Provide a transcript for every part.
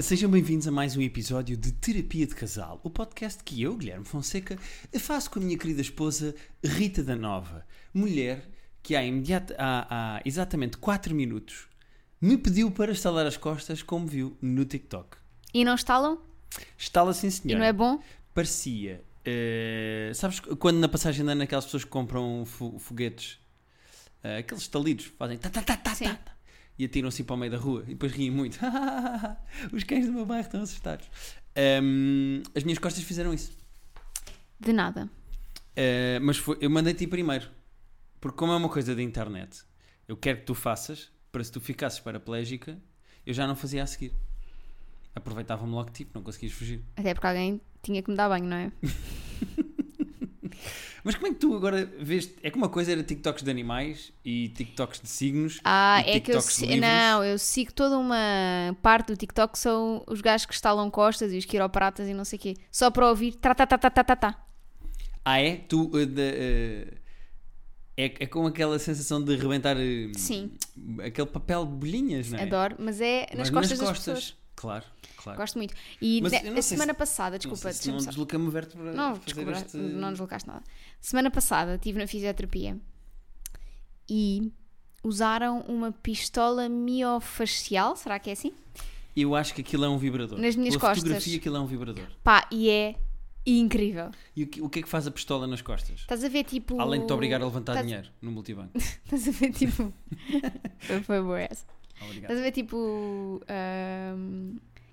Sejam bem-vindos a mais um episódio de Terapia de Casal, o podcast que eu, Guilherme Fonseca, faço com a minha querida esposa Rita da Nova, mulher que há, imediata, há, há exatamente 4 minutos me pediu para estalar as costas, como viu no TikTok. E não estalam? Estala sim, E senhora. não é bom? Parecia. eh, sabes quando na passagem de ano aquelas pessoas que compram fo- foguetes, eh, aqueles estalidos, fazem tá, tá, tá, tá, Sim. tá, tá, e atiram-se para o meio da rua e depois riem muito. Os cães do meu bairro estão assustados. Ehm, as minhas costas fizeram isso. De nada. Eh, mas foi- eu mandei-te ir primeiro. Porque como é uma coisa da internet, eu quero que tu faças, para se tu ficasses paraplégica, eu já não fazia a seguir. Aproveitava-me logo tipo, não conseguias fugir. Até porque alguém tinha que me dar banho, não é? Mas como é que tu agora vês? É que uma coisa era TikToks de animais e TikToks de signos. Ah, é que eu si- não, eu sigo toda uma parte do TikTok que são os gajos que estalam costas e os quiropratas e não sei o quê. Só para ouvir tá tá tá tá tá tá tá. Ah, é? Tu. eh, de- eh, é, é com aquela sensação de rebentar eh, Sim. aquele papel de bolhinhas, não é? Adoro, mas é nas Mas costas, das pessoas. Claro, claro. Gosto muito. E Mas ne- eu não a sei semana se- passada, Não desculpa, sei se deixa-me não só- desloca-me o vértebra Não, fazer desculpa, este... não deslocaste nada. Semana passada estive na fisioterapia e usaram uma pistola miofacial, será que é assim? Eu acho que aquilo é um vibrador. Nas minhas Pela costas. fotografia aquilo é um vibrador. Pá, e é incrível. E o que, o que é que faz a pistola nas costas? Estás a ver tipo. Além de te obrigar a levantar estás- dinheiro no multibanco. Estás a ver tipo. Foi boa essa. Estás a ver tipo.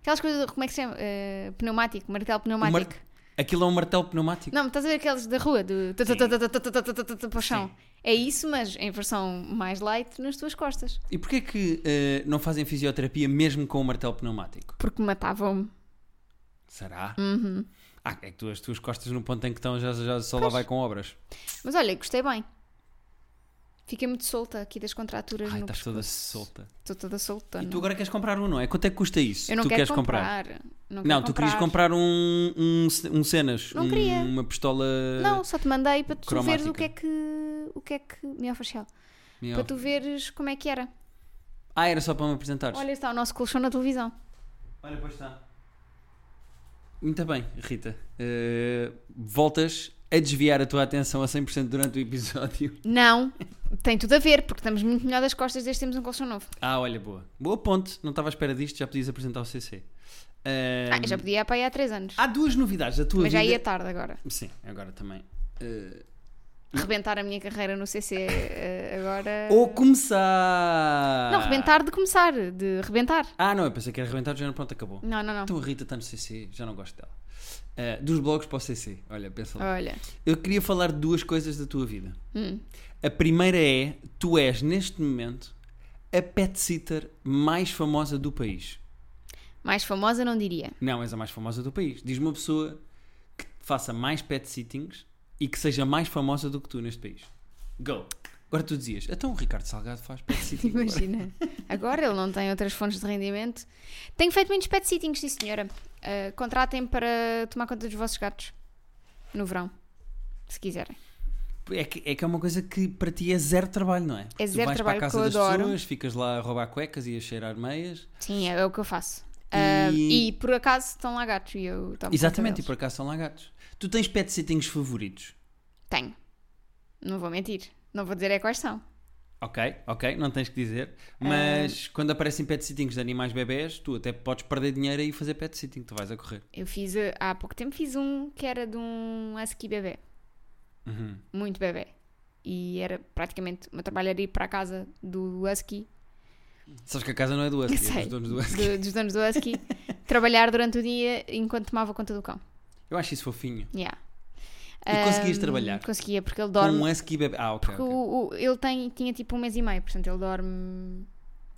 Aquelas coisas, como é que se chama? Uh, pneumático, martelo pneumático. Mar... Aquilo é um martelo pneumático. Não, estás a ver aqueles da rua, do. para o chão. É isso, mas em versão mais light nas tuas costas. E porquê que uh, não fazem fisioterapia mesmo com o martelo pneumático? Porque matavam-me. Será? Uhum. Ah, é que tu, as tuas costas no ponto em que estão já, já só pois. lá vai com obras. Mas olha, gostei bem. Fiquei muito solta aqui das contraturas Ai, no estás toda solta. Estou toda solta. E tu agora queres comprar um, não é? Quanto é que custa isso? Eu não tu quero queres comprar. Não, Não, tu querias comprar um, um, um cenas. Não um- queria. Uma pistola. Não, só te mandei para tu veres cromática. o que é que. O que é que. Miofacial. Minha- Para tu veres como é que era. Ah, era só para me apresentares. Olha, está o nosso colchão na televisão. Olha, pois está. Muito bem, Rita. Eh, voltas a desviar a tua atenção a 100% durante o episódio. Não, tem tudo a ver, porque estamos muito melhor das costas desde que temos um colchão novo. Ah, olha, boa. Boa ponte. Não estava à espera disto, já podias apresentar o CC. Eh, Ah, eu já podia aí há 3 anos. Há duas novidades da tua mas já vida. ia tarde agora. Sim, agora também. Eh, Rebentar a minha carreira no CC eh, agora. Ou começar! Não, rebentar de começar, de rebentar. Ah, não, eu pensei que era rebentar, já pronto, acabou. Não, não, não. Então a Rita está no CC, já não gosto dela. Eh, dos blogs para o CC, olha, pensa lá. Olha. Eu queria falar de duas coisas da tua vida. Hum. A primeira é: tu és neste momento a pet sitter mais famosa do país. Mais famosa não diria. Não, és a mais famosa do país. Diz-me uma pessoa que faça mais pet sittings e que seja mais famosa do que tu neste país. Go! Agora tu dizias, então o Ricardo Salgado faz pet sitting. agora." Imagina. Agora ele não tem outras fontes de rendimento. Tenho feito muitos pet sittings, sim senhora. Uh, contratem para tomar conta dos vossos gatos. No verão. Se quiserem. É que, é que é uma coisa que para ti é zero trabalho, não é? É tu zero vais trabalho, para a que casa eu das adoro. pessoas, ficas lá a roubar cuecas e a cheirar meias. Sim, é, é o que eu faço. E- Uh, e por acaso estão lá gatos e eu Exatamente, e por acaso são lá gatos. Tu tens pet sittings favoritos? Tenho. Não vou mentir. Não vou dizer é quais são. Ok, ok, não tens que dizer. Mas quando aparecem pet sittings de animais bebés, tu até podes perder dinheiro aí e fazer pet sitting, tu vais a correr. Eu fiz, uh, há pouco tempo, fiz um que era de um husky bebê. Uhum. Muito bebê. E era praticamente, o meu trabalho era ir para a casa do husky Sabes que a casa não é do Husky, é Sei. dos donos do Husky. do- dos donos do husky, trabalhar durante o dia enquanto tomava conta do cão. Eu acho isso fofinho. Yeah. E conseguias trabalhar? Conseguia, porque ele Com dorme. um Husky bebê. Ah, ok. porque ok. o- o- ele tem, tinha tipo um mês e meio, portanto ele dorme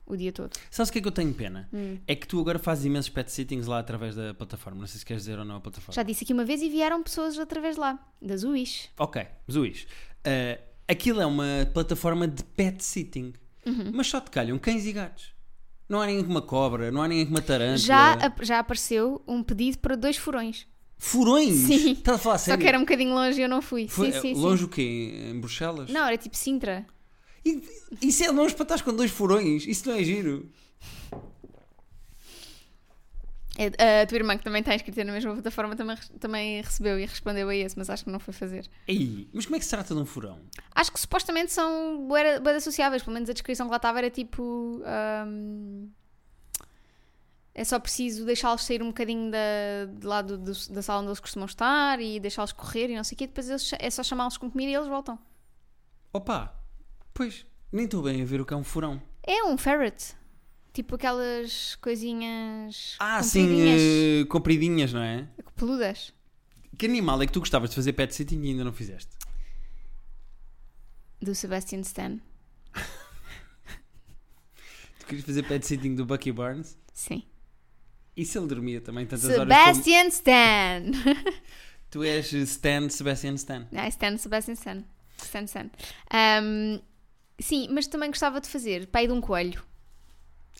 o dia todo. Sabes o que é que eu tenho pena? Hum. É que tu agora fazes imensos pet sittings lá através da plataforma. Não sei se queres dizer ou não a plataforma. Já disse aqui uma vez e vieram pessoas através de lá, das UIS. Ok, Zuís. Uh, aquilo é uma plataforma de pet sitting. Uhum. Mas só te calham cães e gatos. Não há ninguém com uma cobra, não há ninguém com uma tarântula. Já, já apareceu um pedido para dois furões. Furões? Sim. Estás a falar a Só sério? que era um bocadinho longe e eu não fui. Foi, sim, sim, longe sim. o quê? Em Bruxelas? Não, era tipo Sintra. E- isso é longe para estás com dois furões. Isso não é giro. É, A tua irmã, que também está inscrita na mesma plataforma, também, também recebeu e respondeu a esse, mas acho que não foi fazer. Ei, mas como é que se trata de um furão? Acho que supostamente são bué associáveis, pelo menos a descrição que lá estava era tipo. ahm, é só preciso deixá-los sair um bocadinho da, de lá do- do- da sala onde eles costumam estar e deixá-los correr e não sei o quê, depois eles- é só chamá-los com comida e eles voltam. Opa, pois, nem estou bem a ver o que é um furão. É um ferret. Tipo aquelas coisinhas. Ah, sim, compridinhas, eh, compridinhas, não é? Peludas. Que animal é que tu gostavas de fazer pet sitting e ainda não fizeste? Do Sebastian Stan. Tu querias fazer pet sitting do Bucky Barnes? Sim. E se ele dormia também tantas horas como... Sebastian Stan! Tu és Stan Sebastian Stan. Ah, Stan, Sebastian Stan. Stan, Stan. Ahm, sim, mas também gostava de fazer pai de um coelho.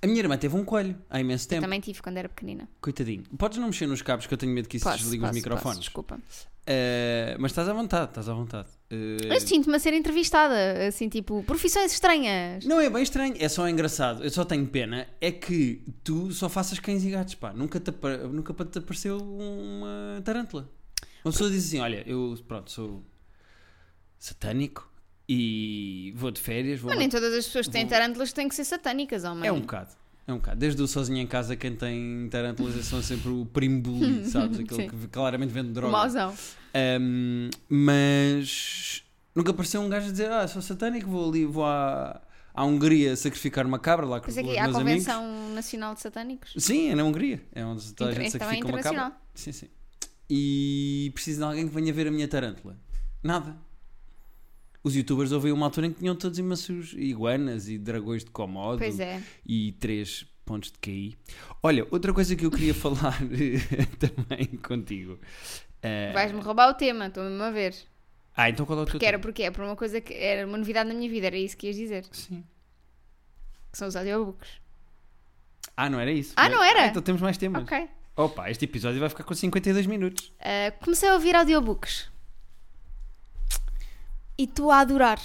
A minha irmã teve um coelho há imenso tempo. Também tive quando era pequenina. Coitadinho. Podes não mexer nos cabos que eu tenho medo que isso Posso, desligue os posso, microfones. posso, desculpa. Eh, mas estás à vontade, estás à vontade. Eh, Eu sinto-me a ser entrevistada, assim, tipo, profissões estranhas. Não é bem estranho, é só engraçado. Eu só tenho pena é que tu só faças cães e gatos, pá. Nunca te, apa- nunca te apareceu uma tarântula. Uma pessoa diz assim: Olha, eu pronto, sou satânico e vou de férias. Vou Mas nem todas as pessoas que têm Vou- tarântulas têm que ser satânicas, homem. É um bocado. É um bocado. Desde o sozinho em casa, quem tem tarântulas são sempre o primo bully, sabes? Aquele que claramente vende droga. mauzão. Um, mas nunca apareceu um gajo a dizer: Ah, sou satânico, vou ali, vou à, à Hungria sacrificar uma cabra lá com os é que meus há a amigos. Convenção Nacional de Satânicos. Sim, é na Hungria. É onde toda a gente então é sacrifica uma cabra. Sim, sim. E preciso de alguém que venha ver a minha tarântula. Nada. Os youtubers houve uma altura em que tinham todos imensos iguanas e dragões de Komodo Pois é. e três pontos de QI. Olha, outra coisa que eu queria falar também contigo. eh, Vais-me roubar o tema, estou mesmo a ver. Ah, então qual é o teu Porque era tema? porque é por uma coisa que era uma novidade na minha vida, era isso que ias dizer. Sim. Que são os audiobooks. Ah, não era isso. Ah, não era? então temos mais temas. Ok. Opa, este episódio vai ficar com 52 minutos. Uh, comecei a ouvir audiobooks. E estou a adorar.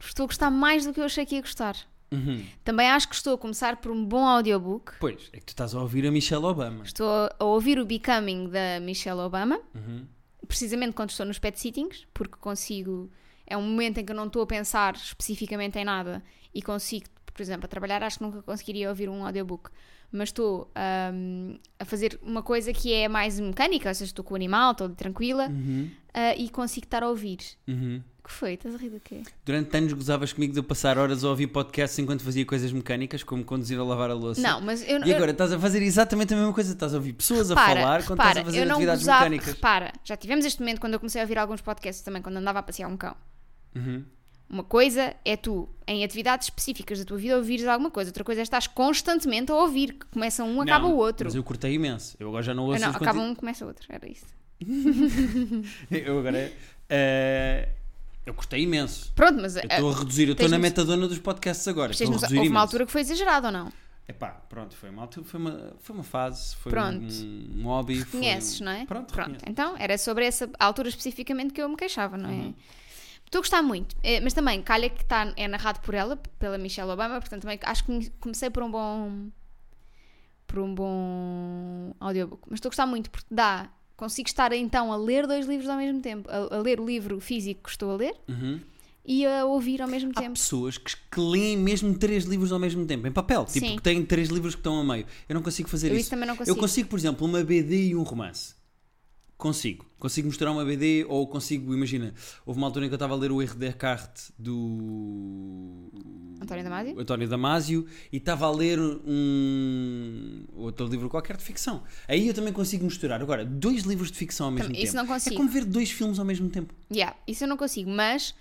Estou a gostar mais do que eu achei que ia gostar. Uhum. Também acho que estou a começar por um bom audiobook. Pois, é que tu estás a ouvir a Michelle Obama. Estou a ouvir o Becoming da Michelle Obama, Uhum. precisamente quando estou nos pet sittings, porque consigo. É um momento em que eu não estou a pensar especificamente em nada e consigo, por exemplo, a trabalhar, acho que nunca conseguiria ouvir um audiobook. Mas estou ahm, a fazer uma coisa que é mais mecânica, ou seja, estou com o animal, estou tranquila Uhum. ah, e consigo estar a ouvir. Uhum. Que foi? Estás a rir do quê? Durante anos gozavas comigo de eu passar horas a ouvir podcasts enquanto fazia coisas mecânicas, como conduzir a lavar a louça. Não, mas eu E agora estás a fazer exatamente a mesma coisa. Estás a ouvir pessoas a repara, falar quando repara, estás a fazer eu não atividades gozava, mecânicas. Repara, já tivemos este momento quando eu comecei a ouvir alguns podcasts também, quando andava a passear um cão. Uhum. Uma coisa é tu, em atividades específicas da tua vida, ouvires alguma coisa. Outra coisa é estás constantemente a ouvir, que começa um, acaba Não, o outro. Mas eu cortei imenso. Eu agora já não Ah, ouço não, os acaba conti- um, começa o outro. Era isso. Eu agora. eh, eu cortei imenso. Pronto, mas estou a reduzir. Eu estou na metadona dos podcasts agora. Estou a reduzir houve uma imenso. altura que foi exagerado ou não? Epá, pronto, foi uma altura, foi uma, foi uma fase, foi Pronto. um, um hobby. Conheces, um- não é? Pronto, Pronto. reconheço. Então, era sobre essa altura especificamente que eu me queixava, não é? Estou a gostar muito, Eh, mas também calha que tá, é narrado por ela, pela Michelle Obama, portanto também acho que comecei por um bom por um bom audiobook, mas estou a gostar muito porque dá, consigo estar então a ler dois livros ao mesmo tempo, a, a ler o livro físico que estou a ler Uhum. e a ouvir ao mesmo Há tempo. pessoas que, que leem mesmo três livros ao mesmo tempo, em papel. Tipo, Sim. que têm três livros que estão a meio. Eu não consigo fazer Eu isso. isso Eu consigo, por exemplo, uma BD e um romance. Consigo. Consigo misturar uma BD ou consigo, imagina, houve uma altura em que eu estava a ler o R. Descartes do António Damasio? António Damasio e estava a ler um outro livro qualquer de ficção. Aí eu também consigo misturar. Agora, dois livros de ficção ao mesmo Também- tempo. isso não consigo. É como ver dois filmes ao mesmo tempo. Yeah, isso eu não consigo, mas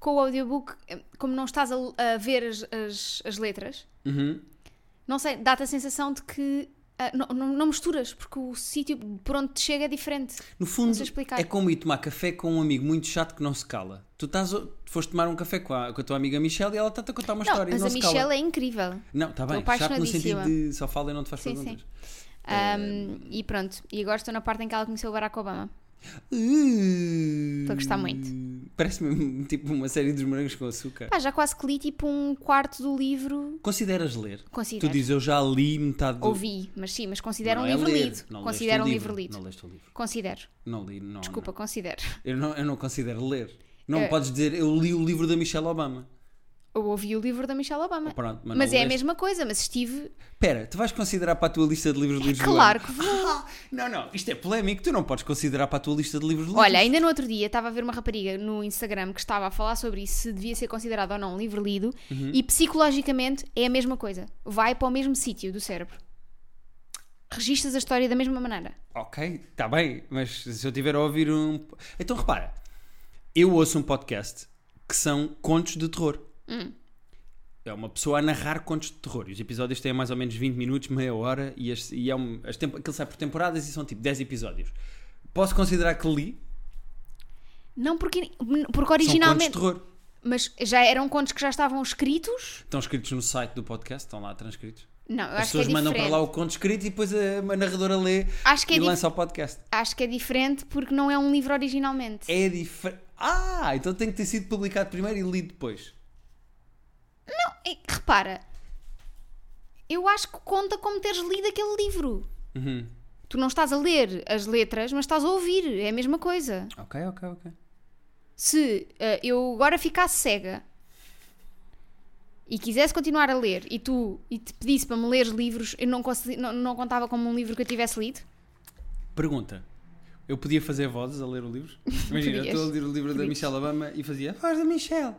com o audiobook, eh, como não estás a, a ver as, as, as letras, Uhum. não sei, dá-te a sensação de que ah, não, não, não misturas, porque o sítio por onde te chega é diferente. No fundo, é como ir tomar café com um amigo muito chato que não se cala. Tu estás, foste tomar um café com a, com a tua amiga Michelle e ela está-te a contar uma Não, história mas e não a Michelle cala. é incrível. Não, está bem. Chato no sentido de só fala e não te faz Sim, perguntas. Um, e pronto, e agora estou na parte em que ela conheceu o Barack Obama. Estou a gostar muito. Parece-me tipo uma série dos morangos com açúcar. Pá, já quase que li tipo um quarto do livro. Consideras ler? Considero. Tu dizes, eu já li metade do... Ouvi, mas sim, mas considero um é livro ler, lido. não Considero um livro lido. Não leste o livro. Considero. Não li, não. Desculpa, não. considero. Eu, não, eu não considero ler. Não É. podes dizer, eu li o livro da Michelle Obama. Eu ouvi o livro da Michelle Obama. Pronto, mas mas é a leste. mesma coisa, mas estive. Espera, tu vais considerar para a tua lista de livros lidos do Claro que vou. Ah, não, não, isto é polémico, tu não podes considerar para a tua lista de livros lidos. Olha, ainda no outro dia estava a ver uma rapariga no Instagram que estava a falar sobre isso, se devia ser considerado ou não um livro lido, Uhum. e psicologicamente é a mesma coisa. Vai para o mesmo sítio do cérebro. Registas a história da mesma maneira. Ok, está bem, mas se eu tiver a ouvir um. Então repara, eu ouço um podcast que são contos de terror. Hum. É uma pessoa a narrar contos de terror. E os episódios têm mais ou menos 20 minutos, meia hora, e, as, e é um, as tempo, aquilo sai por temporadas e são tipo 10 episódios. Posso considerar que li? Não porque, porque São contos de originalmente. terror. Mas já eram contos que já estavam escritos? Estão escritos no site do podcast, estão lá transcritos. Não, As que é pessoas mandam para lá o conto escrito e depois a, a narradora lê Acho que é e lança o podcast. Acho que é diferente porque não é um livro originalmente. É diferente. Ah, então tem que ter sido publicado primeiro e lido depois. É que, repara, eu acho que conta como teres lido aquele livro. Uhum. Tu não estás a ler as letras, mas estás a ouvir. É a mesma coisa. Ok, ok, ok. Se eh, eu agora ficasse cega e quisesse continuar a ler e tu e te pedisse para me ler livros, eu não, não, não contava como um livro que eu tivesse lido? Pergunta. Eu podia fazer vozes a ler o livro? Imagina, eu estou a ler o livro da. Michelle Obama e fazia a voz da Michelle.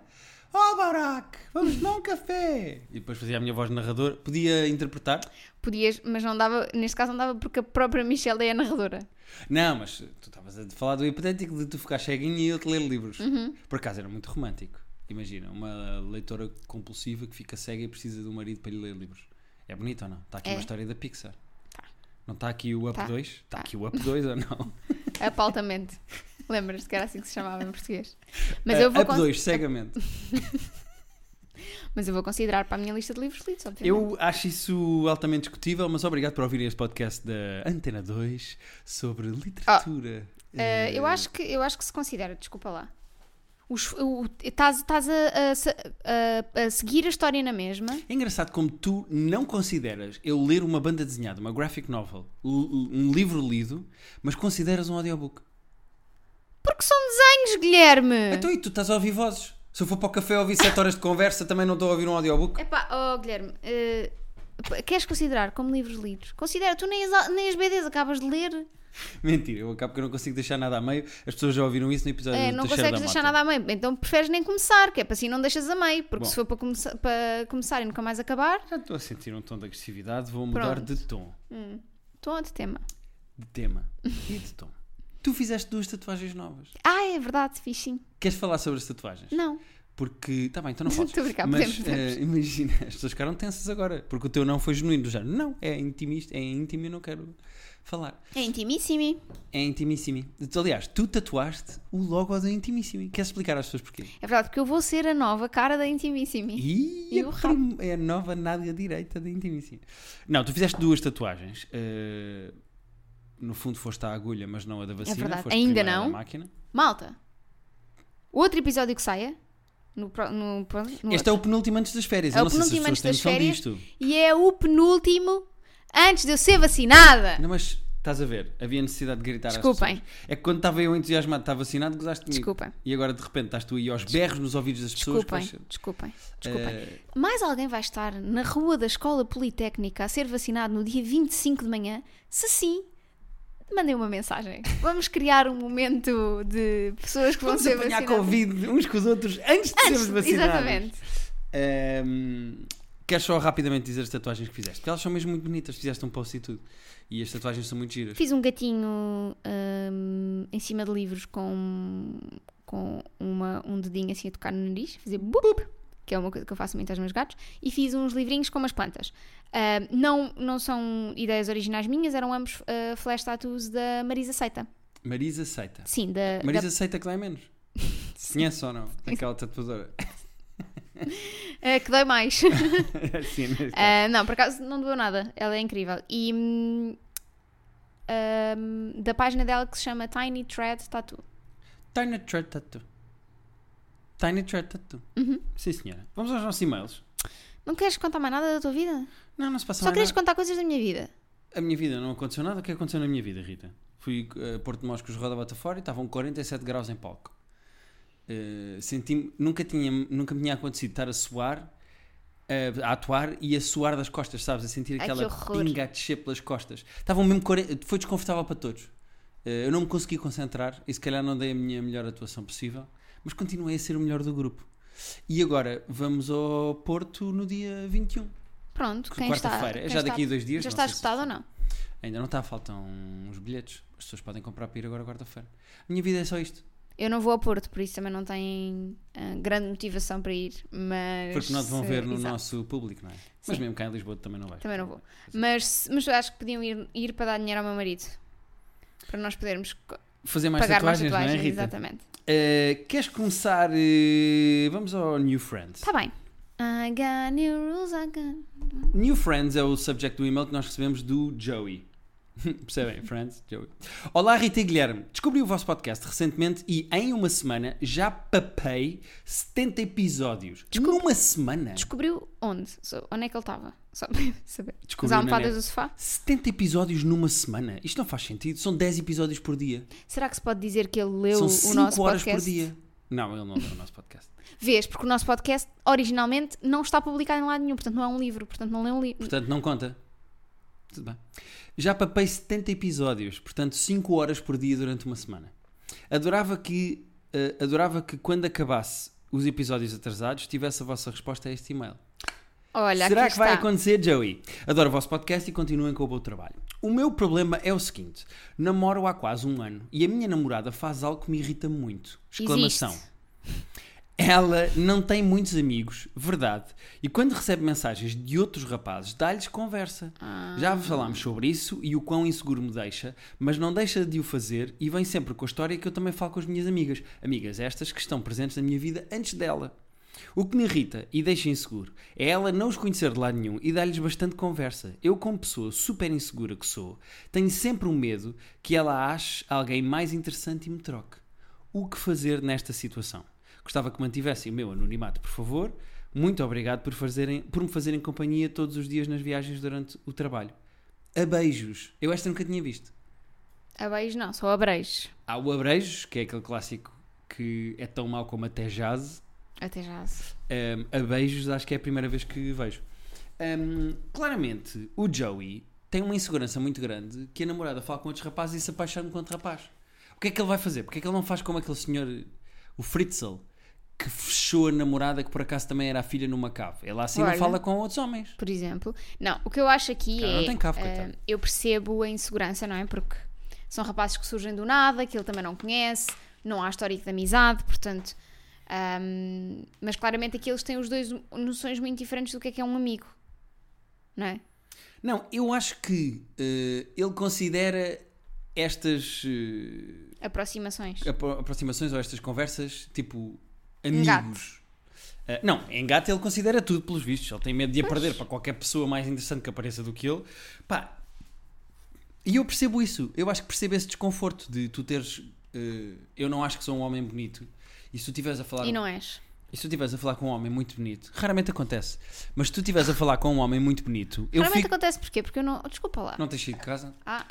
Oh, Barack, vamos tomar um café. E depois fazia a minha voz de narrador. Podia interpretar? Podias, mas não dava, neste caso não dava porque a própria Michelle é a narradora. Não, mas tu estavas a falar do hipotético de tu ficar ceguinha e eu te ler livros. Uhum. Por acaso era muito romântico. Imagina, uma leitora compulsiva que fica cega e precisa de um marido para lhe ler livros. É bonito ou não? Está aqui É. uma história da Pixar. Não está aqui o Up Tá. 2? Está Tá. aqui o Up 2 ou não? Apautamente. Lembras-te que era assim que se chamava em português? Mas eu Uh, vou, Up con- 2, cegamente. mas eu vou considerar para a minha lista de livros lidos, obviamente. Eu acho isso altamente discutível, mas obrigado por ouvirem este podcast da Antena 2 sobre literatura. Eh, eu, acho que, eu acho que se considera, desculpa lá. Estás a, a a- seguir a história na mesma. É engraçado como tu não consideras eu ler uma banda desenhada, uma graphic novel, um livro lido, mas consideras um audiobook. Porque são desenhos, Guilherme! Então e tu estás a ouvir vozes? Se eu for para o café ouvir 7 horas de conversa, também não estou a ouvir um audiobook? Epá, oh Guilherme, eh, queres considerar como livros lidos? Considera, tu nem as, nem as BDs acabas de ler, Mentira, eu acabo que eu não consigo deixar nada a meio. As pessoas já ouviram isso no episódio do não consegues deixar nada a meio, então preferes nem começar, que é para assim não deixas a meio, porque Bom. se for para, começar, para começar e nunca mais acabar, Já estou a sentir um tom de agressividade, vou mudar Pronto. de tom. estou de tema. De tema e de tom. Tu fizeste duas tatuagens novas. Ah, é verdade, fiz sim. Queres falar sobre as tatuagens? Não. Porque, tá bem, então não podes. Estou a brincar, Mas podemos, eh, imagina, as pessoas ficaram tensas agora. Porque o teu não foi genuíno género. Não, é intimista, é íntimo e não quero falar. É intimíssimo. É intimissimi. Aliás, tu tatuaste o logo da Intimissimi. Queres explicar às pessoas porquê? É verdade, porque eu vou ser a nova cara da Intimissimi. E E a o prim- é a nova nádega direita da Intimissimi. Não, tu fizeste duas tatuagens. eh, no fundo foste à agulha, mas não a da vacina. verdade. foste Ainda não. máquina. Malta, outro episódio que saia. No, no, no Este é outro. o penúltimo antes das férias. É eu o não sei se as penúltimo pessoas antes têm das férias. disto. E é o penúltimo antes de eu ser vacinada. Não, mas estás a ver, havia necessidade de gritar Desculpem. É que quando estava eu entusiasmado, estava vacinado, gozaste comigo. Desculpem. E agora de repente estás tu aí aos berros nos ouvidos das pessoas. Desculpem, pois, desculpem, desculpem. eh, Mais alguém vai estar na rua da Escola Politécnica a ser vacinado no dia 25 de manhã? Se sim, mandem uma mensagem. Vamos criar um momento de pessoas que vão vamos ser vacinadas. Covid uns com os outros antes de Antes, sermos vacinados. exatamente. Ehm, queres só rapidamente dizer as tatuagens que fizeste? Porque elas são mesmo muito bonitas, fizeste um post e tudo. E as tatuagens são muito giras. Fiz um gatinho hum, em cima de livros com, com uma, um dedinho assim a tocar no nariz, fazer bup, que é uma coisa que eu faço muito aos meus gatos, e fiz uns livrinhos com umas plantas. Hum, não, não são ideias originais minhas, eram ambos uh, flash tattoos da Marisa Seita. Marisa aceita. Sim, da, Marisa aceita que dói menos. Conhece ou não? Aquela tatuadora. Uh, que dói mais. Sim, neste caso. Uh, não, por acaso não doeu nada. Ela é incrível. E hum, ahm, da página dela que se chama Tiny Thread Tattoo. Tiny Thread Tattoo. Tiny Thread Tattoo. Uhum. Sim, senhora. Vamos aos nossos e-mails. Não queres contar mais nada da tua vida? Não, não se passa Só mais querias nada. contar coisas da minha vida. A minha vida não aconteceu nada. O que aconteceu na minha vida, Rita? Fui a Porto de Mós com os roda bota fora e estavam 47 graus em palco. Uh, senti nunca, tinha, nunca me tinha acontecido estar a suar, uh, a atuar e a suar das costas, sabes? A sentir Ai, que aquela pinga a descer pelas costas. Estavam mesmo 40 foi desconfortável para todos. Uh, eu não me consegui concentrar e se calhar não dei a minha melhor atuação possível, mas continuei a ser o melhor do grupo. E agora vamos ao Porto no dia 21. Pronto, quem está. Quarta-feira. Quem já está- daqui a dois dias. Já está esgotado ou não? Ainda não está, faltam uns bilhetes. As pessoas podem comprar para ir agora quarta-feira. A minha vida é só isto. Eu não vou a Porto, por isso também não tenho ah, grande motivação para ir, mas... Porque te vão ver no exato, nosso público, não é? Mas Sim. mesmo cá em Lisboa também não vais. Também não vou. Mas, mas acho que podiam ir, ir para dar dinheiro ao meu marido. Para nós podermos Fazer mais pagar mais tatuagens, não é, tatuagens, Rita? exatamente. Eh, queres começar? eh, vamos ao New Friends. Está bem. I got new rules, I got... New Friends é o subject do e-mail que nós recebemos do Joey. Percebem? Friends, Joey. Olá, Rita e Guilherme. Descobri o vosso podcast recentemente e em uma semana já papei 70 episódios. Numa semana? Descobriu onde? So- onde é que ele estava? Só para saber. Descobriu As almofadas do sofá? 70 episódios numa semana? Isto não faz sentido. São 10 episódios por dia. Será que se pode dizer que ele leu São o 5 nosso horas podcast? por dia. Não, ele não leu o nosso podcast. Vês, porque o nosso podcast originalmente não está publicado em lado nenhum, portanto não é um livro, portanto não lê um livro. Portanto, não conta. Tudo bem. Já papei 70 episódios, portanto 5 horas por dia durante uma semana. Adorava que, eh, adorava que quando acabasse os episódios atrasados tivesse a vossa resposta a este e-mail. Olha, Será que vai está. acontecer, Joey? Adoro o vosso podcast e continuem com o bom trabalho. O meu problema é o seguinte: namoro há quase um ano e a minha namorada faz algo que me irrita muito. Exclamação. Existe. Ela não tem muitos amigos, verdade. E quando recebe mensagens de outros rapazes, dá-lhes conversa. Ah. Já falámos sobre isso e o quão inseguro me deixa, mas não deixa de o fazer e vem sempre com a história que eu também falo com as minhas amigas. Amigas estas que estão presentes na minha vida antes dela. O que me irrita e deixa inseguro é ela não os conhecer de lado nenhum e dar-lhes bastante conversa. Eu, como pessoa super insegura que sou, tenho sempre um medo que ela ache alguém mais interessante e me troque. O que fazer nesta situação? Gostava que mantivessem o meu anonimato, por favor. Muito obrigado por, fazerem, por me fazerem companhia todos os dias nas viagens durante o trabalho. A beijos. Eu esta nunca tinha visto. A beijo não, só a brejo. Há o Abreijos, que é aquele clássico que é tão mau como até jazz. Até já. Um, a beijos, acho que é a primeira vez que vejo. Um, claramente, o Joey tem uma insegurança muito grande que a namorada fala com outros rapazes e se apaixona com outro rapaz. O que é que ele vai fazer? Porque é que ele não faz como aquele senhor, o Fritzl, que fechou a namorada que por acaso também era a filha numa cave? Ele assim não Olha. fala com outros homens. Por exemplo. Não, o que eu acho aqui Cara, é. não tem eh, coitado. eu percebo a insegurança, não é? Porque são rapazes que surgem do nada, que ele também não conhece, não há histórico de amizade, portanto. ahm, mas claramente aqui eles têm os dois noções muito diferentes do que é que é um amigo. Não é? Não, eu acho que eh, ele considera estas eh, Aproximações. apro- aproximações ou estas conversas tipo amigos. Engate. Ah, não, engate ele considera tudo pelos vistos. Ele tem medo de a perder para qualquer pessoa mais interessante que apareça do que ele. Pá, e eu percebo isso. Eu acho que percebo esse desconforto de tu teres. eh, eu não acho que sou um homem bonito. E se tu estiveres a falar. E não és. E se tu estiveres a falar com um homem muito bonito, raramente acontece. Mas se tu estiveres a falar com um homem muito bonito, eu Realmente fico. acontece porquê? Porque eu não. Desculpa lá. Não tens saído de casa? Ah,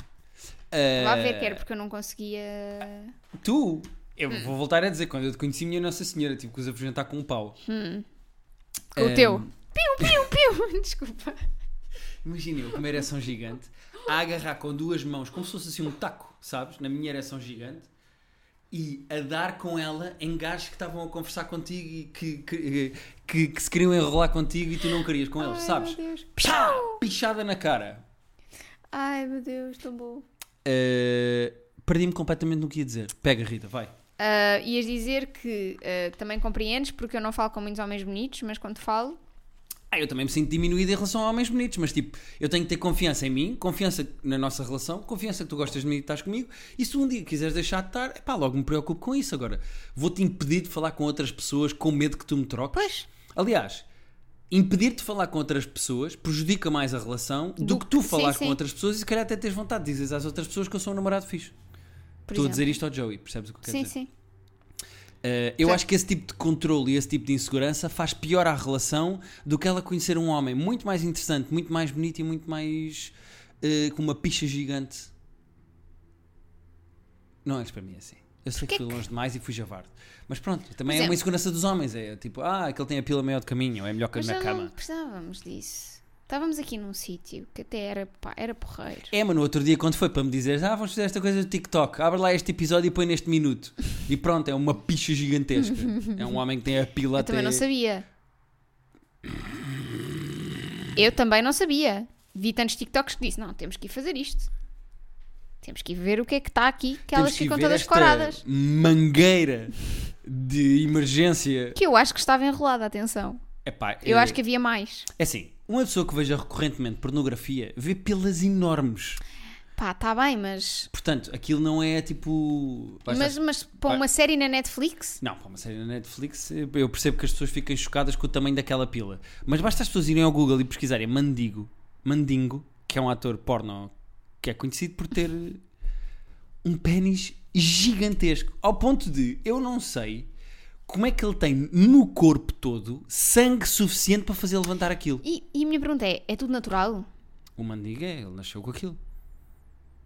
Ah, vá ver que era porque eu não conseguia. Tu, eu Hum. vou voltar a dizer, quando eu te conheci, minha Nossa Senhora, tive que os apresentar com um pau. Com o Ah, teu. Piu, piu, piu. Desculpa. Imagina eu com uma ereção gigante, a agarrar com duas mãos, como se fosse assim um taco, sabes? Na minha ereção gigante, e a dar com ela em gajos que estavam a conversar contigo e que, que, que, que se queriam enrolar contigo e tu não querias com eles, Ai, sabes? meu Deus. Pá! Pichada na cara. Ai, meu Deus, tão bom. Uh, Perdi-me completamente no que ia dizer. Pega, Rita, vai. Ah, ias dizer que ah, também compreendes porque eu não falo com muitos homens bonitos, mas quando falo, Ah, eu também me sinto diminuído em relação a homens bonitos, mas tipo, eu tenho que ter confiança em mim, confiança na nossa relação, confiança que tu gostas de mim e estás comigo, e se um dia quiseres deixar de estar, pá, logo me preocupo com isso. Agora, vou-te impedir de falar com outras pessoas com medo que tu me troques. Pois. Aliás, impedir-te de falar com outras pessoas prejudica mais a relação do, Do que tu falar com outras pessoas e se calhar até tens vontade de dizer às outras pessoas que eu sou um namorado fixe. Estou a exemplo. dizer isto ao Joey, percebes o que eu quero Sim, dizer? sim. Uh, eu Sim. acho que esse tipo de controle e esse tipo de insegurança faz pior à relação do que ela conhecer um homem muito mais interessante, muito mais bonito e muito mais uh, com uma picha gigante. Não és para mim assim. Eu sei que fui longe demais e fui javarde. Mas pronto, também Mas é é- uma insegurança dos homens. É tipo, ah, aquele tem a pila maior de caminho, é melhor que a minha cama. não precisávamos disso. Estávamos aqui num sítio que até era, pá, era porreiro. É, mas no outro dia, quando foi para me dizer, ah, vamos fazer esta coisa do TikTok, abre lá este episódio e põe neste minuto. E pronto, é uma picha gigantesca. é um homem que tem a pila Eu até. também não sabia. Eu também não sabia. Vi tantos TikToks que disse: não, temos que ir fazer isto. Temos que ir ver o que é que está aqui, que Temos elas que ficam ver todas coradas. mangueira de emergência. Que eu acho que estava enrolada, atenção. Epá, Eu é, acho que havia mais. É assim, uma pessoa que veja recorrentemente pornografia vê pilas enormes. Pá, está bem, mas. Portanto, aquilo não é tipo. Mas, mas para uma série na Netflix? Não, para uma série na Netflix eu percebo que as pessoas fiquem chocadas com o tamanho daquela pila. Mas basta as pessoas irem ao Google e pesquisarem Mandigo, Mandingo, que é um ator porno que é conhecido por ter um pênis gigantesco. Ao ponto de eu não sei como é que ele tem no corpo todo sangue suficiente para fazer levantar aquilo. E, e a minha pergunta é: é tudo natural? O Mandigo é, ele nasceu com aquilo.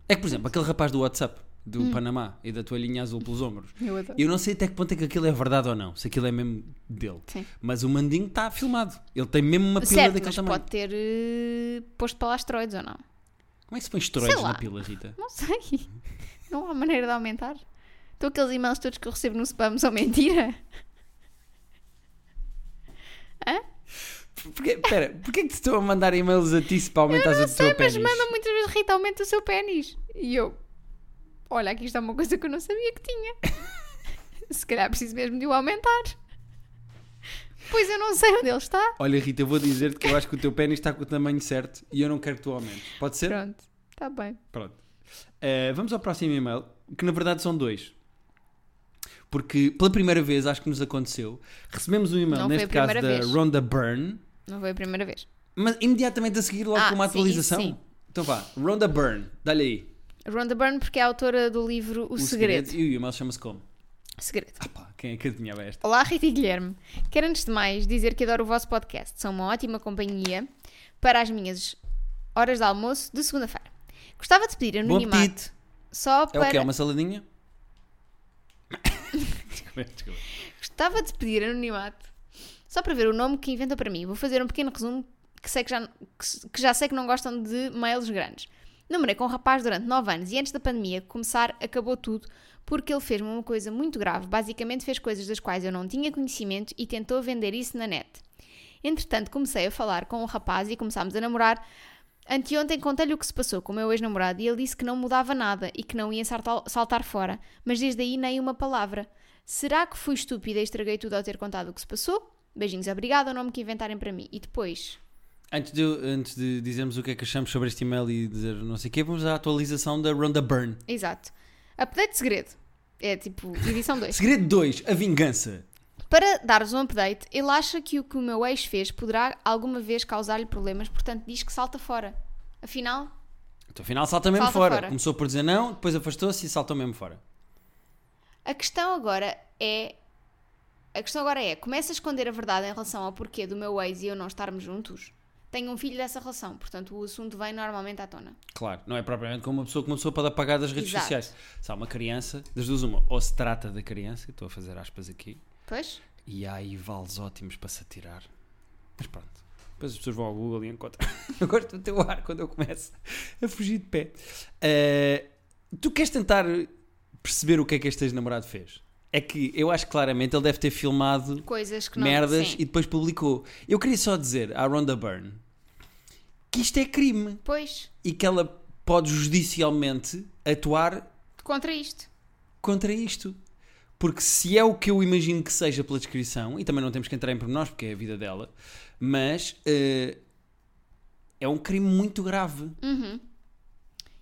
É que, por exemplo, aquele rapaz do WhatsApp, do Panamá e da toalhinha azul pelos ombros. Eu adoro. Eu não sei até que ponto é que aquilo é verdade ou não, se aquilo é mesmo dele. Sim. Mas o Mandingo está filmado. Ele tem mesmo uma pila Certo, daquele mas tamanho. pode ter eh, posto para lá esteroides ou não? Como é que se põe esteroides na pila, Rita? Não sei. Não há maneira de aumentar. Então aqueles e-mails todos que eu recebo no spam são mentira? Porquê, pera, porquê que te estou a mandar e-mails a ti se para aumentares o teu Sei, mas pênis? mandam muitas vezes Rita, aumenta o seu pênis. E eu, olha, aqui está uma coisa que eu não sabia que tinha. Se calhar preciso mesmo de o aumentar. Pois eu não sei onde ele está. Olha, Rita, eu vou dizer-te que eu acho que o teu pênis está com o tamanho certo e eu não quero que tu aumentes. Pode ser? Pronto, está bem. Pronto. Eh, vamos ao próximo e-mail, que na verdade são dois. Porque pela primeira vez, acho que nos aconteceu, recebemos um e-mail, Não foi neste a caso da vez. Rhonda Byrne, Não foi a primeira vez. mas imediatamente a seguir logo Ah, com uma sim, atualização. isso sim. Então vá, Rhonda Byrne, dá-lhe aí. Rhonda Byrne, porque é a autora do livro O, Segredo. E o e-mail chama-se como? Segredo. Ah pá, quem é que adivinhava esta? Olá, Rita e Guilherme. Quero antes de mais dizer que adoro o vosso podcast. São uma ótima companhia para as minhas horas de almoço de segunda-feira. Gostava de pedir Bom anonimato apetite. só É para... o que? É uma saladinha? Gostava de pedir anonimato só para ver o nome que inventa para mim. Vou fazer um pequeno resumo que, sei que, já, que, que já sei que não gostam de mails grandes. Namorei com um rapaz durante 9 anos e antes da pandemia começar acabou tudo porque ele fez-me uma coisa muito grave. Basicamente fez coisas das quais eu não tinha conhecimento e tentou vender isso na net. Entretanto, comecei a falar com o rapaz e começámos a namorar. Anteontem contei-lhe o que se passou com o meu ex-namorado e ele disse que não mudava nada e que não ia saltar fora, mas desde aí nem uma palavra. Será que fui estúpida e estraguei tudo ao ter contado o que se passou? Beijinhos, obrigada, o nome que inventarem para mim. E depois, Antes de, antes de dizermos o que é que achamos sobre este e-mail e dizer não sei o quê, vamos à atualização da Rhonda Byrne. exato. Update de segredo. É tipo, edição 2. Segredo 2, a vingança. Para dar-vos um update, ele acha que o que o meu ex fez poderá alguma vez causar-lhe problemas, portanto diz que salta fora. Afinal, Então afinal salta mesmo Salta fora. fora. Começou por dizer não, depois afastou-se e saltou mesmo fora. A questão agora é. A questão agora é: começa a esconder a verdade em relação ao porquê do meu ex e eu não estarmos juntos? Tenho um filho dessa relação, portanto o assunto vem normalmente à tona. Claro, não é propriamente como uma pessoa que uma pessoa pode apagar das redes Exato. sociais. Se há uma criança, das duas uma, ou se trata da criança, estou a fazer aspas aqui, Pois? e há aí vales ótimos para se atirar. Mas pronto. Depois as pessoas vão ao Google e encontram. Eu gosto do teu ar quando eu começo a fugir de pé. Eh, tu queres tentar perceber o que é que este ex-namorado fez? É que eu acho que claramente ele deve ter filmado Coisas que não. merdas sim. e depois publicou. Eu queria só dizer à Rhonda Byrne que isto é crime Pois, e que ela pode judicialmente atuar contra isto. contra isto. Porque se é o que eu imagino que seja pela descrição, e também não temos que entrar em pormenores porque é a vida dela, mas eh, é um crime muito grave. Uhum.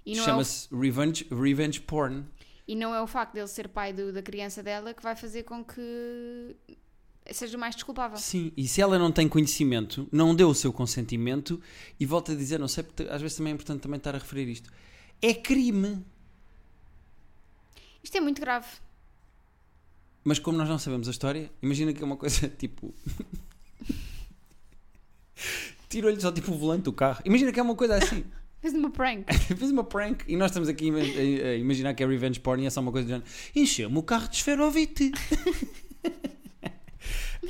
E não, é o, Chama-se revenge, revenge porn. E não é o facto dele ser pai do- da criança dela que vai fazer com que seja mais desculpável. Sim, e se ela não tem conhecimento, não deu o seu consentimento, e volta a dizer, não sei, porque às vezes também é importante também estar a referir isto, é crime. Isto é muito grave. Mas como nós não sabemos a história, imagina que é uma coisa tipo. Tirou-lhe só tipo o volante do carro. Imagina que é uma coisa assim. Fez uma prank. Fez uma prank e nós estamos aqui a imaginar que é revenge porn e é só uma coisa do género. Encheu-me o carro de esferovite.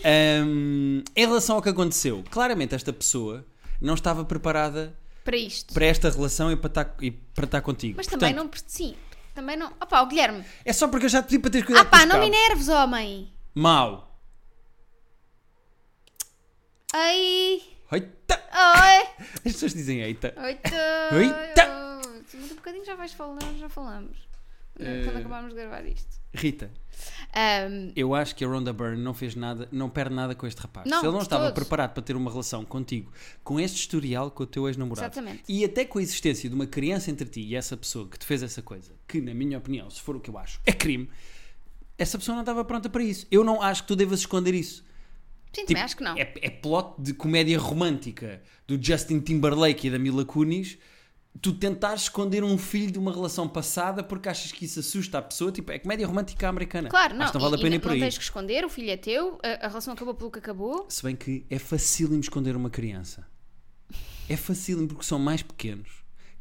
Ahm, em relação ao que aconteceu, claramente esta pessoa não estava preparada Para isto. para esta relação e para estar, e para estar contigo. Mas também Portanto, não. Sim, também não. Opá, o Guilherme. É só porque eu já te pedi para teres cuidado Ah pá, não me cabos. enerves, homem. Mau. Ai. Eita. Ai. As pessoas dizem eita. Oita. Oita. Daqui a bocadinho já vais falando, já falamos. Eh, Quando acabarmos de gravar isto. Rita, Ahm, eu acho que a Rhonda Byrne não fez nada, não perde nada com este rapaz. Não, Se ele não estava todo. preparado para ter uma relação contigo, com este historial com o teu ex-namorado, Exatamente. e até com a existência de uma criança entre ti e essa pessoa que te fez essa coisa, que na minha opinião, se for o que eu acho, é crime, essa pessoa não estava pronta para isso. Eu não acho que tu devas esconder isso. Sim, Tipo, acho que não. É, é plot de comédia romântica do Justin Timberlake e da Mila Kunis. Tu tentares esconder um filho de uma relação passada porque achas que isso assusta a pessoa. Tipo, é comédia romântica americana. Claro, não. Que não vale e- a pena e ir por não aí. tens que esconder, o filho é teu, a, a relação acabou pelo que acabou. Se bem que é facílimo esconder uma criança. É facílimo porque são mais pequenos,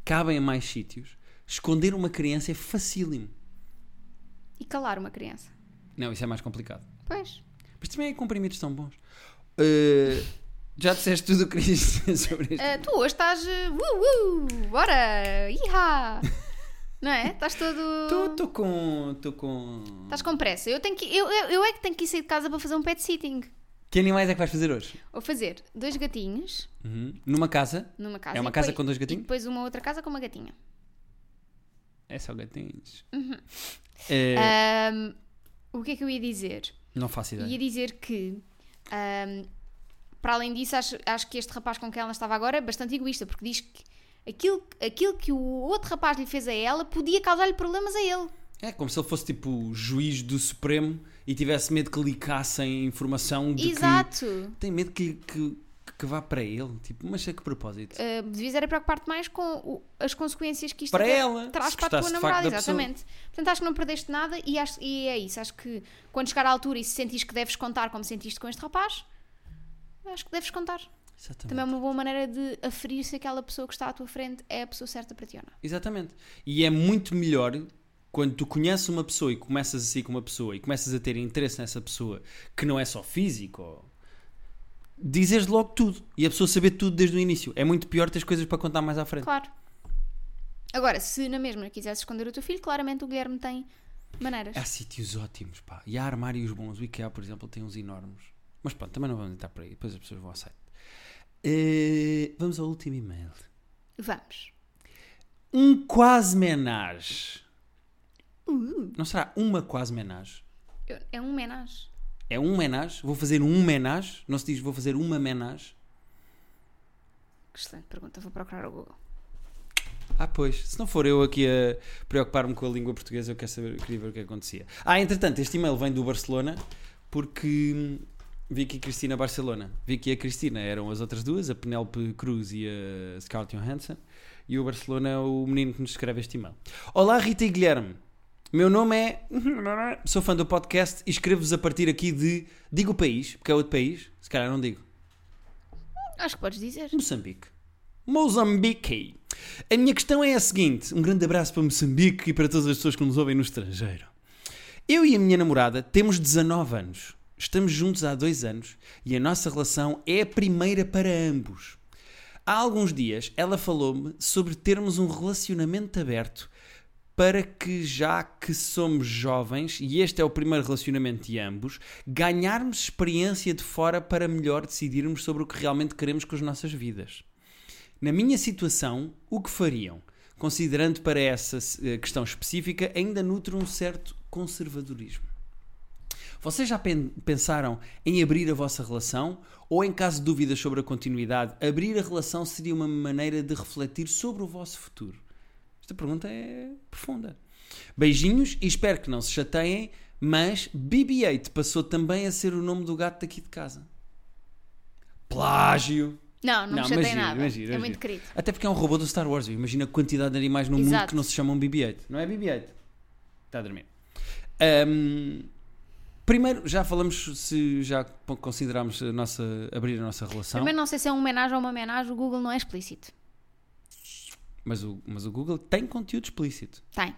cabem a mais sítios. Esconder uma criança é facílimo. E calar uma criança. Não, isso é mais complicado. Pois. Mas também é comprimidos tão bons. Uh, já disseste tudo o que querias dizer sobre este. Ah, tu hoje estás. uh, Uh, uh, bora! Iha! Não é? Estás todo. Estou com. Estou com. Estás com pressa. Eu, tenho que, eu, eu, eu é que tenho que ir sair de casa para fazer um pet sitting. Que animais é que vais fazer hoje? Vou fazer dois gatinhos Uhum. Numa casa? numa casa. É uma e casa depois- com dois E gatinhos? depois uma outra casa com uma gatinha. É só gatinhos. Uhum. É, Ahm, o que é que eu ia dizer? Não faço ideia. Ia dizer que, ahm, para além disso, acho, acho que este rapaz com quem ela estava agora é bastante egoísta, porque diz que aquilo, aquilo que o outro rapaz lhe fez a ela podia causar-lhe problemas a ele. É como se ele fosse tipo juiz do Supremo e tivesse medo que licassem informação de Exato! que. Tem medo que, que, que vá para ele. Tipo, mas a que propósito? Uh, devias era preocupar-te mais com o- as consequências que isto Para ela, traz para a tua namorada, exatamente. Portanto, acho que não perdeste nada e, acho- e é isso. Acho que quando chegar à altura e se sentires que deves contar como sentiste com este rapaz, acho que deves contar. Exatamente. Também é uma boa maneira de aferir se aquela pessoa que está à tua frente é a pessoa certa para ti ou não. Exatamente. E é muito melhor quando tu conheces uma pessoa e começas a sair com uma pessoa e começas a ter interesse nessa pessoa que não é só físico. Dizeres logo tudo e a pessoa saber tudo desde o início. É muito pior ter coisas para contar mais à frente. Claro. Agora, se na mesma quisesse esconder o teu filho, claramente o Guilherme tem maneiras. Há sítios ótimos, pá. E há armários bons. O IKEA, por exemplo, tem uns enormes. Mas pronto, também não vamos entrar por aí. Depois as pessoas vão ao site. Eh, vamos ao último e-mail. Vamos. Um quase menage. Uh. Não será uma quase menage? É um menage. É um menage? Vou fazer um menage? Não se diz vou fazer uma menage? Excelente pergunta. Vou procurar o Google. Ah, pois. Se não for eu aqui a preocupar-me com a língua portuguesa, eu quero saber, queria ver o que acontecia. Ah, entretanto, este e-mail vem do Barcelona porque hum, vi aqui Cristina Barcelona. Vi que a Cristina eram as outras duas, a Penélope Cruz e a Scarlett Johansson. E o Barcelona é o menino que nos escreve este e-mail. Olá, Rita e Guilherme. Meu nome é. Sou fã do podcast e escrevo-vos a partir aqui de. Digo o país, porque é outro país. Se calhar não digo. Acho que podes dizer. Moçambique. Moçambique. A minha questão é a seguinte: um grande abraço para Moçambique e para todas as pessoas que nos ouvem no estrangeiro. Eu e a minha namorada temos 19 anos. Estamos juntos há dois anos e a nossa relação é a primeira para ambos. Há alguns dias ela falou-me sobre termos um relacionamento aberto para que, já que somos jovens e este é o primeiro relacionamento de ambos, ganharmos experiência de fora para melhor decidirmos sobre o que realmente queremos com as nossas vidas. Na minha situação, o que fariam? Considerando para essa eh, questão específica, ainda nutre um certo conservadorismo. Vocês já pen- pensaram em abrir a vossa relação? Ou, em caso de dúvidas sobre a continuidade, abrir a relação seria uma maneira de refletir sobre o vosso futuro? Esta pergunta é profunda. Beijinhos e espero que não se chateiem, Mas BB-8 passou também a ser o nome do gato daqui de casa. Plágio. Não, não, Não, me chatei giro, nada. giro, é muito querido. Até porque é um robô do Star Wars. Imagina a quantidade de animais no mundo Exato. que não se chamam BB-8. Não é BB-8? Está a dormir. Ahm, primeiro, já falamos se já consideramos a nossa, abrir a nossa relação. Primeiro, não sei se é uma homenagem ou uma homenagem, o Google não é explícito. Mas, o, mas o Google tem conteúdo explícito. Tem.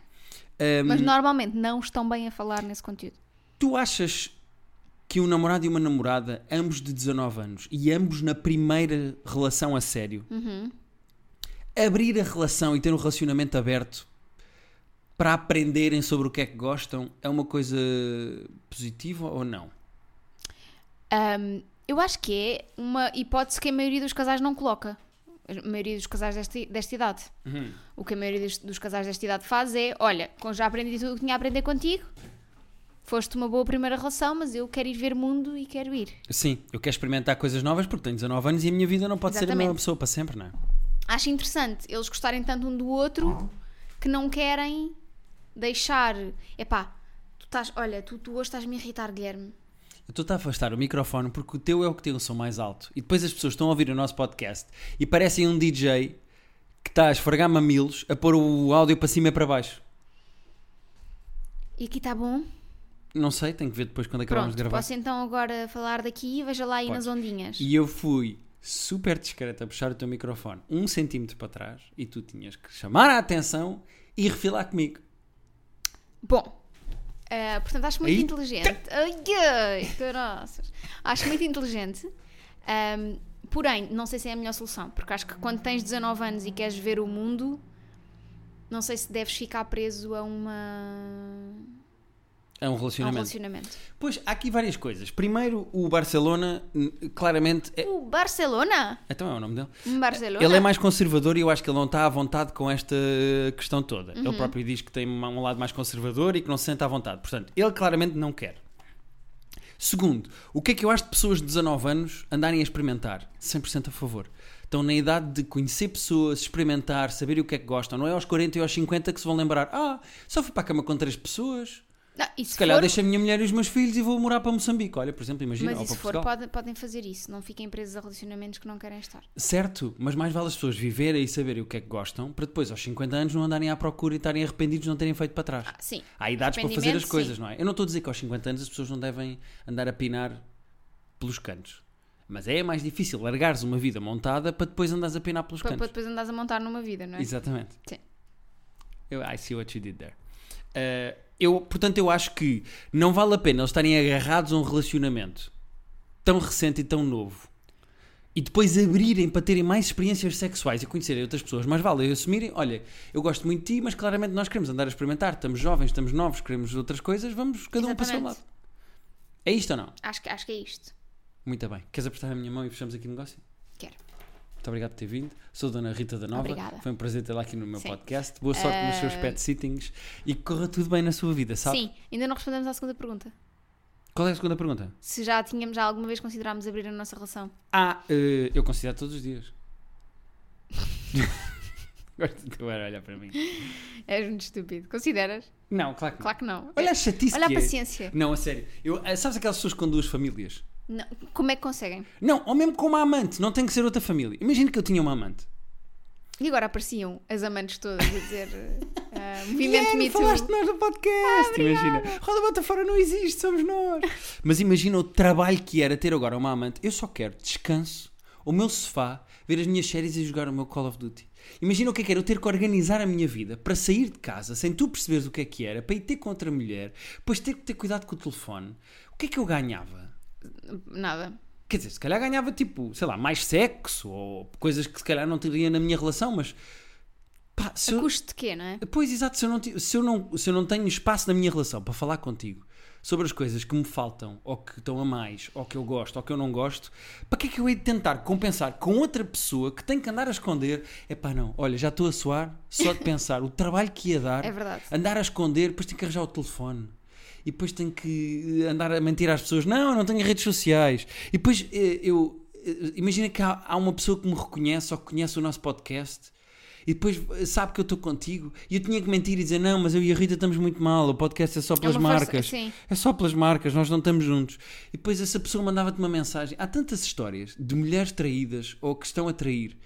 Ahm, Mas normalmente não estão bem a falar nesse conteúdo. Tu achas que um namorado e uma namorada, ambos de 19 anos e ambos na primeira relação a sério, Uhum. abrir a relação e ter um relacionamento aberto para aprenderem sobre o que é que gostam é uma coisa positiva ou não? Um, eu acho que é uma hipótese que a maioria dos casais não coloca. A maioria dos casais desta, desta idade. O que a maioria dos, dos casais desta idade faz é: olha, já aprendi tudo o que tinha a aprender contigo, foste uma boa primeira relação, mas eu quero ir ver mundo e quero ir. Sim, eu quero experimentar coisas novas porque tenho 19 anos e a minha vida não pode ser a mesma Exatamente. pessoa para sempre, não é? Acho interessante eles gostarem tanto um do outro que não querem deixar. Epá, tu estás, olha, tu, tu hoje estás-me a irritar, Guilherme. Eu estou a afastar o microfone porque o teu é o que tem o som mais alto. E depois as pessoas estão a ouvir o nosso podcast e parecem um DJ que está a esfregar mamilos a pôr o áudio para cima e para baixo. E aqui está bom? Não sei, tenho que ver depois quando acabarmos Pronto, de gravar. posso então agora falar daqui e veja lá aí Podes. nas ondinhas. E eu fui super discreto a puxar o teu microfone um centímetro para trás e tu tinhas que chamar a atenção e refilar comigo. Bom, eh, portanto acho muito Aí. inteligente. Ai, ai, caraças. Acho muito inteligente. Ahm, porém, não sei se é a melhor solução, porque acho que quando tens 19 anos e queres ver o mundo, não sei se deves ficar preso a uma É um a um relacionamento. relacionamento. Pois, há aqui várias coisas. Primeiro, o Barcelona, claramente. É... O Barcelona? Então é o nome dele. Barcelona? Ele é mais conservador e eu acho que ele não está à vontade com esta questão toda. Uhum. Ele próprio diz que tem um lado mais conservador e que não se sente à vontade. Portanto, ele claramente não quer. Segundo, o que é que eu acho de pessoas de 19 anos andarem a experimentar? 100% a favor. Estão na idade de conhecer pessoas, experimentar, saber o que é que gostam. Não é aos 40 e aos 50 que se vão lembrar: ah, só fui para a cama com três pessoas. Não, e se, Se calhar for, deixo a minha mulher e os meus filhos e vou morar para Moçambique. Olha, por exemplo, imagina. mas e para se for, podem, podem fazer isso. Não fiquem presos a relacionamentos que não querem estar. Certo, mas mais vale as pessoas viverem e saberem o que é que gostam para depois, aos 50 anos, não andarem à procura e estarem arrependidos de não terem feito para trás. Ah, sim. Há idades para fazer as coisas, sim. não é? Eu não estou a dizer que aos 50 anos as pessoas não devem andar a pinar pelos cantos. Mas é mais difícil largares uma vida montada para depois andares a pinar pelos Para, para cantos. depois andares a montar numa vida, não é? Exatamente. Sim. Eu, I see what you did there. Uh, eu, portanto, eu acho que não vale a pena eles estarem agarrados a um relacionamento tão recente e tão novo e depois abrirem para terem mais experiências sexuais e conhecerem outras pessoas. Mas vale assumirem: olha, eu gosto muito de ti, mas claramente nós queremos andar a experimentar. Estamos jovens, estamos novos, queremos outras coisas, vamos cada um para o seu lado. É isto ou não? Acho, que- acho que é isto. Muito bem. Queres apertar a minha mão e fechamos aqui o negócio? Quero. Muito obrigado por ter vindo. Sou a Dona Rita da Nova. Obrigada. Foi um prazer tê-la aqui no meu Sim. podcast. Boa sorte nos seus Eh, pet sittings e que corra tudo bem na sua vida, sabe? Sim, ainda não respondemos à segunda pergunta. Qual é a segunda pergunta? Se já tínhamos, já alguma vez considerámos abrir a nossa relação. Ah, eh, eu considero todos os dias. Gosto de tu olhar para mim. És muito estúpido. Consideras? Não, claro que não. Claro que não. Olha a chatice Olha a é. paciência. Não, a sério. Eu, eh, sabes aquelas pessoas com duas famílias? Não, Como é que conseguem? Não, ou mesmo com uma amante. Não tem que ser outra família. Imagina que eu tinha uma amante. E agora apareciam as amantes todas a dizer ah, movimento Me Too. falaste nós no podcast. imagina. Roda Bota Fora não existe, somos nós. Mas imagina o trabalho que era ter agora uma amante. Eu só quero descanso, o meu sofá, ver as minhas séries e jogar o meu Call of Duty. Imagina o que é que era eu ter que organizar a minha vida para sair de casa sem tu perceberes o que é que era, para ir ter com outra mulher, depois ter que ter cuidado com o telefone. O que é que eu ganhava? Nada. Quer dizer, se calhar ganhava tipo, sei lá, mais sexo ou coisas que se calhar não teria na minha relação, mas pá, se A eu, custo de quê, não é? Pois, exato, se eu, não, se, eu não, se eu não tenho espaço na minha relação para falar contigo sobre as coisas que me faltam, ou que estão a mais, ou que eu gosto, ou que eu não gosto, para que é que eu hei de tentar compensar com outra pessoa que tem que andar a esconder? É pá, não, olha, já estou a suar, só de pensar o trabalho que ia dar, É verdade. andar a esconder, depois tenho que arranjar o telefone. E depois tenho que andar a mentir às pessoas, não, eu não tenho redes sociais. E depois eh, eu. eh, Imagina que há, há uma pessoa que me reconhece ou que conhece o nosso podcast e depois eh, sabe que eu estou contigo e eu tinha que mentir e dizer não, mas eu e a Rita estamos muito mal, o podcast é só pelas uma força- marcas. sim. É só pelas marcas, nós não estamos juntos. E depois essa pessoa mandava-te uma mensagem. Há tantas histórias de mulheres traídas ou que estão a trair.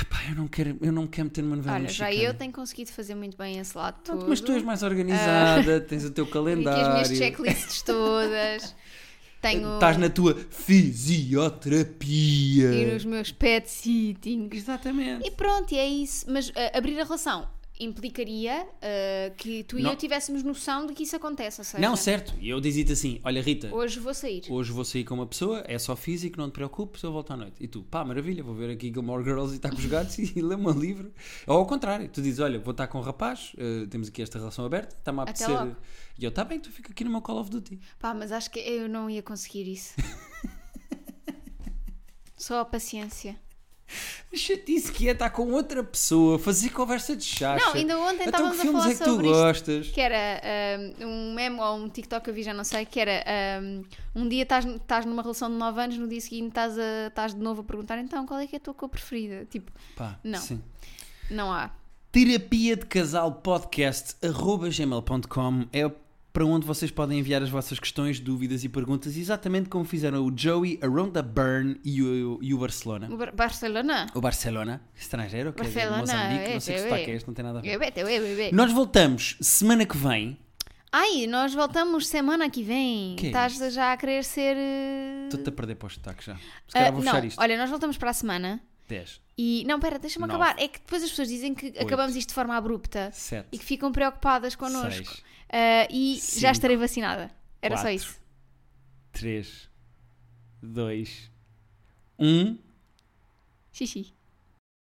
Epá, eu não quero, eu não quero meter numa novela Olha, já mexicana. eu tenho conseguido fazer muito bem esse lado todo. mas tu és mais organizada, tens o teu calendário. aqui as minhas checklists todas. Tenho. Estás na tua fisioterapia. E nos meus pet sittings. Exatamente. E pronto, é isso. Mas ah, abrir a relação implicaria ah, que tu e Não. eu tivéssemos noção de que isso acontece. Seja, Não, certo. E eu dizia-te assim: olha, Rita, hoje vou sair. hoje vou sair com uma pessoa, é só físico, não te preocupes, eu volto à noite. E tu, pá, maravilha, vou ver aqui Gilmore Girls e estar com os gatos e ler um livro. Ou ao contrário, tu dizes: olha, vou estar com um rapaz, eh, temos aqui esta relação aberta, está-me a apetecer. E eu, tá bem, tu fica aqui no meu Call of Duty. Pá, mas acho que eu não ia conseguir isso. Só a paciência. Chatice que é estar com outra pessoa, fazer conversa de chacha. Não, ainda ontem Então, estávamos a falar é que tu sobre isto. gostas? Que era ah, um meme ou um TikTok que eu vi, já não sei, que era ah, um dia estás, estás numa relação de 9 anos, no dia seguinte estás, a, estás de novo a perguntar então qual é que é a tua cor preferida? Tipo, Pá, Não. sim. não há. Terapia de Casal Podcast arroba gmail.com é para onde vocês podem enviar as vossas questões, dúvidas e perguntas, exatamente como fizeram o Joey, Around the Burn e o, e o Barcelona. O Bar- Barcelona? O Barcelona, estrangeiro, que é Barcelona, Moçambique, não sei que é, sotaque é. é este, não tem nada a ver. Eu. Nós voltamos semana que vem. Ai, nós voltamos semana que vem. Que é Estás já a querer ser. eh, Estou-te a perder para o sotaque já. Se calhar vou não, isto. olha, nós voltamos para a semana 10, e. Não, pera, deixa-me acabar. É que depois as pessoas dizem que acabamos isto de forma abrupta 7, e que ficam preocupadas connosco. 6, Ah, e Cinco. já estarei vacinada. Era só Quatro. isso. 3, 2, 1. Xixi.